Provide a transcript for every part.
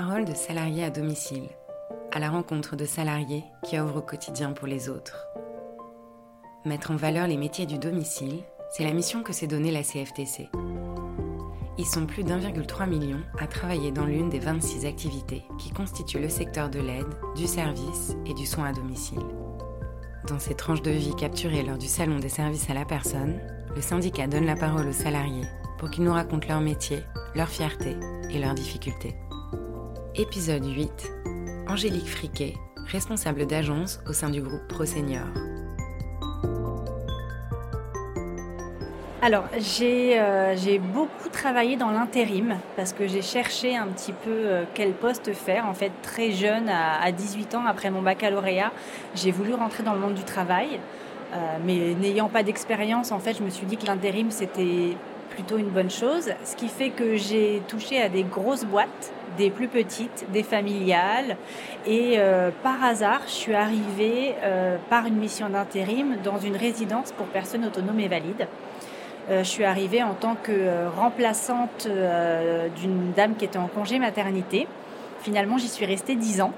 parole de salariés à domicile, à la rencontre de salariés qui œuvrent au quotidien pour les autres. Mettre en valeur les métiers du domicile, c'est la mission que s'est donnée la CFTC. Ils sont plus d'1,3 million à travailler dans l'une des 26 activités qui constituent le secteur de l'aide, du service et du soin à domicile. Dans ces tranches de vie capturées lors du Salon des services à la personne, le syndicat donne la parole aux salariés pour qu'ils nous racontent leur métier, leur fierté et leurs difficultés. Épisode 8. Angélique Friquet, responsable d'agence au sein du groupe Pro Senior. Alors, euh, j'ai beaucoup travaillé dans l'intérim parce que j'ai cherché un petit peu euh, quel poste faire. En fait, très jeune, à, 18 ans, après mon baccalauréat, j'ai voulu rentrer dans le monde du travail. Euh, mais n'ayant pas d'expérience, en fait, je me suis dit que l'intérim, c'était plutôt une bonne chose. Ce qui fait que j'ai touché à des grosses boîtes, des plus petites, des familiales. Et par hasard, je suis arrivée par une mission d'intérim dans une résidence pour personnes autonomes et valides. Euh, je suis arrivée en tant que euh, remplaçante euh, d'une dame qui était en congé maternité. Finalement, j'y suis restée 10 ans.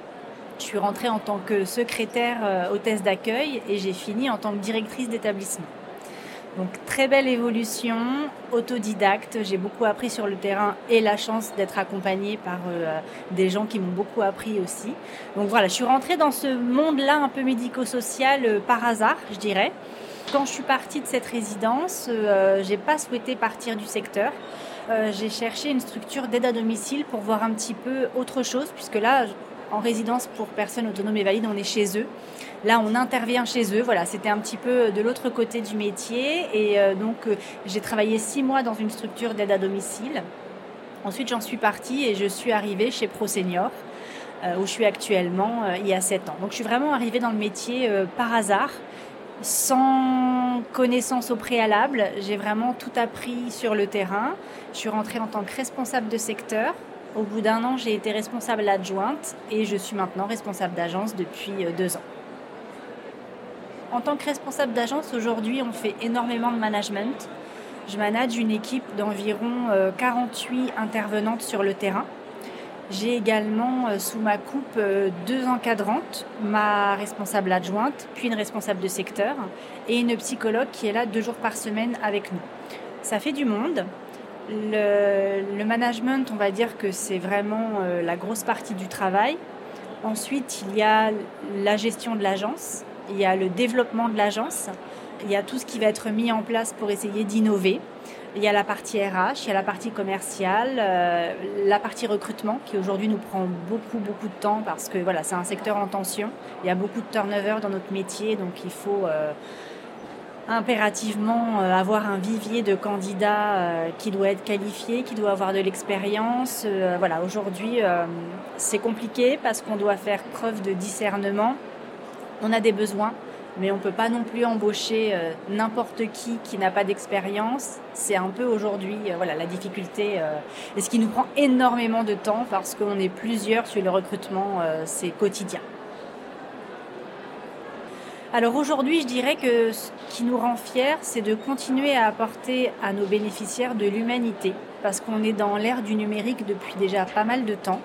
Je suis rentrée en tant que secrétaire hôtesse d'accueil et j'ai fini en tant que directrice d'établissement. Donc très belle évolution, autodidacte, j'ai beaucoup appris sur le terrain et la chance d'être accompagnée par des gens qui m'ont beaucoup appris aussi. Donc voilà, je suis rentrée dans ce monde-là un peu médico-social par hasard, je dirais. Quand je suis partie de cette résidence, euh, j'ai pas souhaité partir du secteur. Euh, j'ai cherché une structure d'aide à domicile pour voir un petit peu autre chose, puisque là, en résidence pour personnes autonomes et valides, on est chez eux. Là, on intervient chez eux. Voilà, c'était un petit peu de l'autre côté du métier. Et euh, donc, j'ai travaillé six mois dans une structure d'aide à domicile. Ensuite, j'en suis partie et je suis arrivée chez Pro Senior, où je suis actuellement il y a sept ans. Donc, je suis vraiment arrivée dans le métier par hasard sans connaissance au préalable. J'ai vraiment tout appris sur le terrain. Je suis rentrée en tant que responsable de secteur. Au bout d'un an, j'ai été responsable adjointe et je suis maintenant responsable d'agence depuis euh, deux ans. En tant que responsable d'agence, aujourd'hui, on fait énormément de management. Je manage une équipe d'environ 48 euh, intervenantes sur le terrain. J'ai également euh, sous ma coupe deux encadrantes, ma responsable adjointe, puis une responsable de secteur et une psychologue qui est là deux jours par semaine avec nous. Ça fait du monde. Le, management, on va dire que c'est vraiment euh, la grosse partie du travail. Ensuite, il y a la gestion de l'agence, il y a le développement de l'agence, il y a tout ce qui va être mis en place pour essayer d'innover. Il y a la partie RH, il y a la partie commerciale, euh, la partie recrutement qui aujourd'hui nous prend beaucoup beaucoup de temps parce que voilà, c'est un secteur en tension. Il y a beaucoup de turnover dans notre métier, donc il faut euh, impérativement euh, avoir un vivier de candidats qui doit être qualifié, qui doit avoir de l'expérience. voilà, aujourd'hui c'est compliqué parce qu'on doit faire preuve de discernement. On a des besoins, mais on ne peut pas non plus embaucher euh, n'importe qui qui n'a pas d'expérience. C'est un peu aujourd'hui euh, voilà, la difficulté euh, et ce qui nous prend énormément de temps parce qu'on est plusieurs sur le recrutement, c'est quotidien. Alors aujourd'hui, je dirais que ce qui nous rend fiers, c'est de continuer à apporter à nos bénéficiaires de l'humanité parce qu'on est dans l'ère du numérique depuis déjà pas mal de temps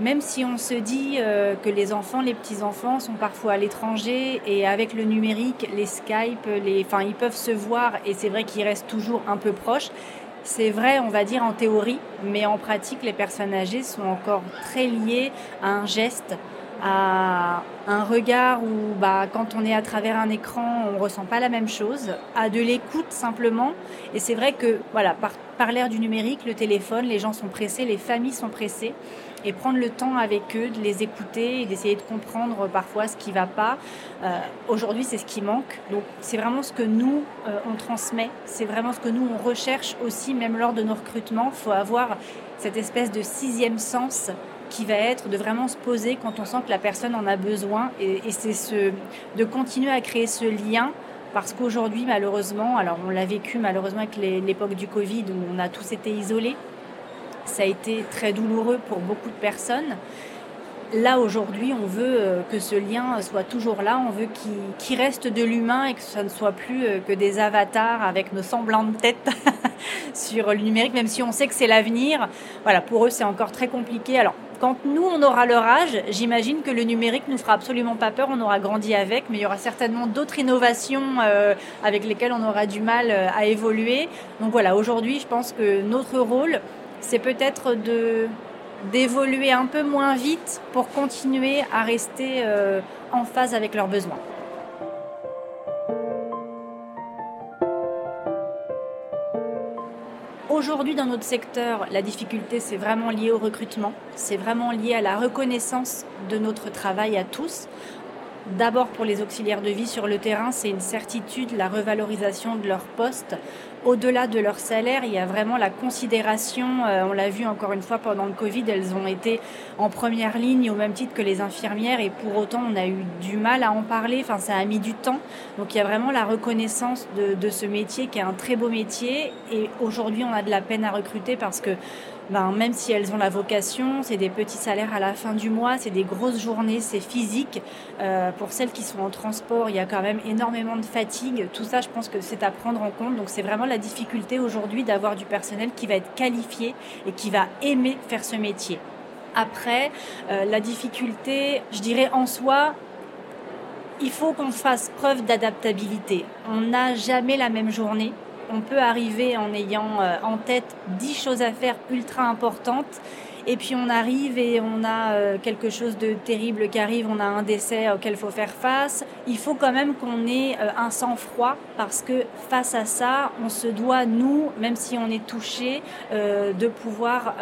même si on se dit euh, que les enfants, les petits-enfants sont parfois à l'étranger et avec le numérique, les Skype, les, enfin, ils peuvent se voir et c'est vrai qu'ils restent toujours un peu proches. C'est vrai, on va dire en théorie, mais en pratique, les personnes âgées sont encore très liées à un geste, à un regard où bah, quand on est à travers un écran, on ne ressent pas la même chose, à de l'écoute simplement. Et c'est vrai que voilà, par, par l'ère du numérique, le téléphone, les gens sont pressés, les familles sont pressées et prendre le temps avec eux, de les écouter et d'essayer de comprendre parfois ce qui ne va pas. Euh, aujourd'hui, c'est ce qui manque. Donc, c'est vraiment ce que nous, euh, on transmet. C'est vraiment ce que nous, on recherche aussi, même lors de nos recrutements. Il faut avoir cette espèce de sixième sens qui va être de vraiment se poser quand on sent que la personne en a besoin. Et, c'est ce, de continuer à créer ce lien. Parce qu'aujourd'hui, malheureusement, alors on l'a vécu malheureusement avec l'époque du Covid où on a tous été isolés, ça a été très douloureux pour beaucoup de personnes. Là, aujourd'hui, on veut euh, que ce lien soit toujours là, on veut qu'il reste de l'humain et que ça ne soit plus euh, que des avatars avec nos semblants de tête sur le numérique, même si on sait que c'est l'avenir. Voilà, pour eux, c'est encore très compliqué. Alors, quand nous, on aura leur âge, j'imagine que le numérique nous fera absolument pas peur, on aura grandi avec, mais il y aura certainement d'autres innovations euh, avec lesquelles on aura du mal euh, à évoluer. Donc voilà, aujourd'hui, je pense que notre rôle, c'est peut-être d'évoluer un peu moins vite pour continuer à rester euh, en phase avec leurs besoins. Aujourd'hui, dans notre secteur, la difficulté, c'est vraiment lié au recrutement, c'est vraiment lié à la reconnaissance de notre travail à tous. D'abord pour les auxiliaires de vie sur le terrain, c'est une certitude, la revalorisation de leur poste. Au-delà de leur salaire, il y a vraiment la considération, euh, on l'a vu encore une fois pendant le Covid, elles ont été en première ligne au même titre que les infirmières et pour autant on a eu du mal à en parler, enfin ça a mis du temps. Donc il y a vraiment la reconnaissance de, de ce métier qui est un très beau métier et aujourd'hui on a de la peine à recruter parce que ben, même si elles ont la vocation, c'est des petits salaires à la fin du mois, c'est des grosses journées, c'est physique. Euh, pour celles qui sont en transport, il y a quand même énormément de fatigue. Tout ça, je pense que c'est à prendre en compte. Donc c'est vraiment la difficulté aujourd'hui d'avoir du personnel qui va être qualifié et qui va aimer faire ce métier. Après, euh, la difficulté, je dirais en soi, il faut qu'on fasse preuve d'adaptabilité. On n'a jamais la même journée on peut arriver en ayant euh, en tête 10 choses à faire ultra importantes. Et puis on arrive et on a euh, quelque chose de terrible qui arrive, on a un décès auquel faut faire face. Il faut quand même qu'on ait euh, un sang-froid parce que face à ça, on se doit, nous, même si on est touché, de pouvoir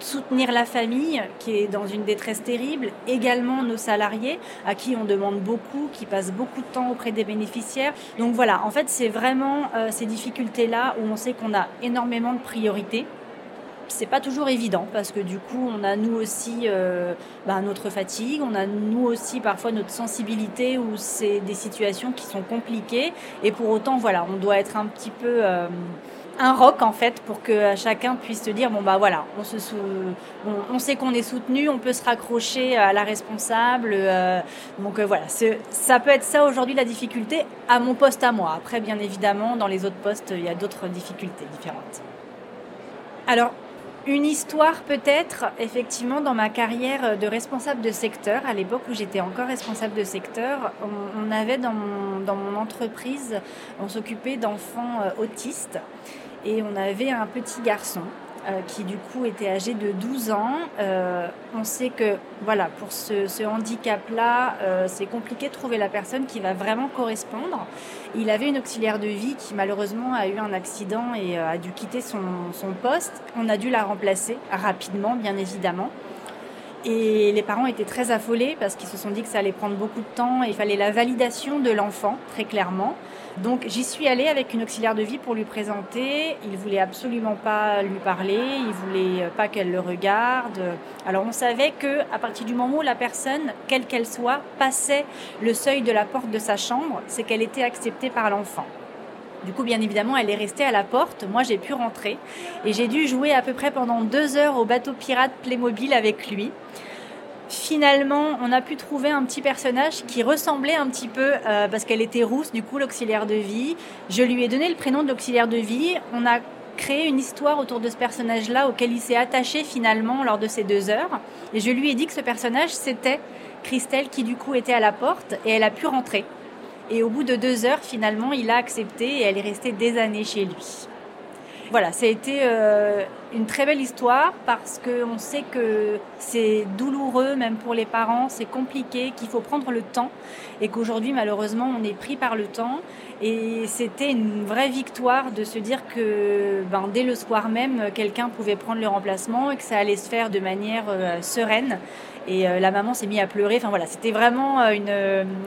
soutenir la famille qui est dans une détresse terrible, également nos salariés à qui on demande beaucoup, qui passent beaucoup de temps auprès des bénéficiaires. Donc voilà, en fait, c'est vraiment euh, ces difficultés-là où on sait qu'on a énormément de priorités. C'est pas toujours évident parce que du coup, on a nous aussi euh, bah, notre fatigue, on a nous aussi parfois notre sensibilité où c'est des situations qui sont compliquées et pour autant, voilà, on doit être un petit peu euh, un rock en fait pour que chacun puisse se dire bon bah voilà on se on, sait qu'on est soutenu on peut se raccrocher à la responsable euh, donc euh, voilà ça peut être ça aujourd'hui la difficulté à mon poste à moi. Après bien évidemment dans les autres postes il y a d'autres difficultés différentes. Alors une histoire peut-être, effectivement, dans ma carrière de responsable de secteur, à l'époque où j'étais encore responsable de secteur, on, avait dans mon, entreprise, on s'occupait d'enfants euh, autistes et on avait un petit garçon euh, qui du coup était âgé de 12 ans. Euh, on sait que voilà, pour ce, handicap-là, euh, c'est compliqué de trouver la personne qui va vraiment correspondre. Il avait une auxiliaire de vie qui malheureusement a eu un accident et a dû quitter son, son poste. On a dû la remplacer rapidement, bien évidemment. Et les parents étaient très affolés parce qu'ils se sont dit que ça allait prendre beaucoup de temps et il fallait la validation de l'enfant, très clairement. Donc j'y suis allée avec une auxiliaire de vie pour lui présenter. Il voulait absolument pas lui parler, il voulait pas qu'elle le regarde. Alors on savait que à partir du moment où la personne, quelle qu'elle soit, passait le seuil de la porte de sa chambre, c'est qu'elle était acceptée par l'enfant. Du coup, bien évidemment, elle est restée à la porte. Moi, j'ai pu rentrer et j'ai dû jouer à peu près pendant deux heures au bateau pirate Playmobil avec lui finalement, on a pu trouver un petit personnage qui ressemblait un petit peu, euh, parce qu'elle était rousse, du coup, l'auxiliaire de vie. Je lui ai donné le prénom de l'auxiliaire de vie. On a créé une histoire autour de ce personnage-là auquel il s'est attaché finalement lors de ces deux heures. Et je lui ai dit que ce personnage, c'était Christelle qui, du coup, était à la porte et elle a pu rentrer. Et au bout de deux heures, finalement, il a accepté et elle est restée des années chez lui. Voilà, ça a été euh, une très belle histoire parce qu'on sait que c'est douloureux, même pour les parents, c'est compliqué, qu'il faut prendre le temps et qu'aujourd'hui, malheureusement, on est pris par le temps. Et c'était une vraie victoire de se dire que ben, dès le soir même, quelqu'un pouvait prendre le remplacement et que ça allait se faire de manière euh, sereine. Et euh, la maman s'est mise à pleurer. Enfin voilà, c'était vraiment une,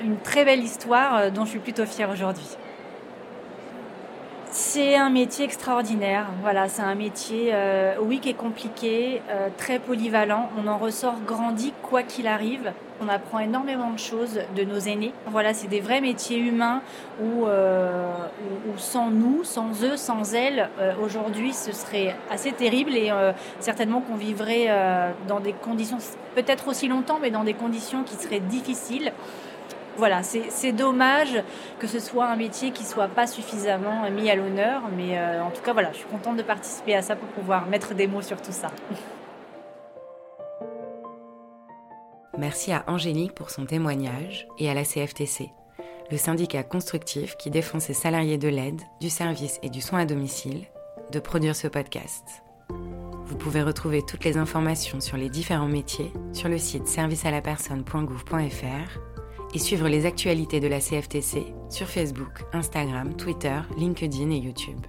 une très belle histoire dont je suis plutôt fière aujourd'hui. C'est un métier extraordinaire. Voilà, c'est un métier, euh, oui, qui est compliqué, euh, très polyvalent. On en ressort grandi quoi qu'il arrive. On apprend énormément de choses de nos aînés. Voilà, c'est des vrais métiers humains où, euh, sans nous, sans eux, sans elles, aujourd'hui, ce serait assez terrible et certainement qu'on vivrait dans des conditions, peut-être aussi longtemps, mais dans des conditions qui seraient difficiles voilà, c'est dommage que ce soit un métier qui soit pas suffisamment mis à l'honneur, mais euh, en tout cas, voilà, je suis contente de participer à ça pour pouvoir mettre des mots sur tout ça. Merci à Angélique pour son témoignage et à la CFTC, le syndicat constructif qui défend ses salariés de l'aide, du service et du soin à domicile, de produire ce podcast. Vous pouvez retrouver toutes les informations sur les différents métiers sur le site servicealapersonne.gouv.fr et suivre les actualités de la CFTC sur Facebook, Instagram, Twitter, LinkedIn et YouTube.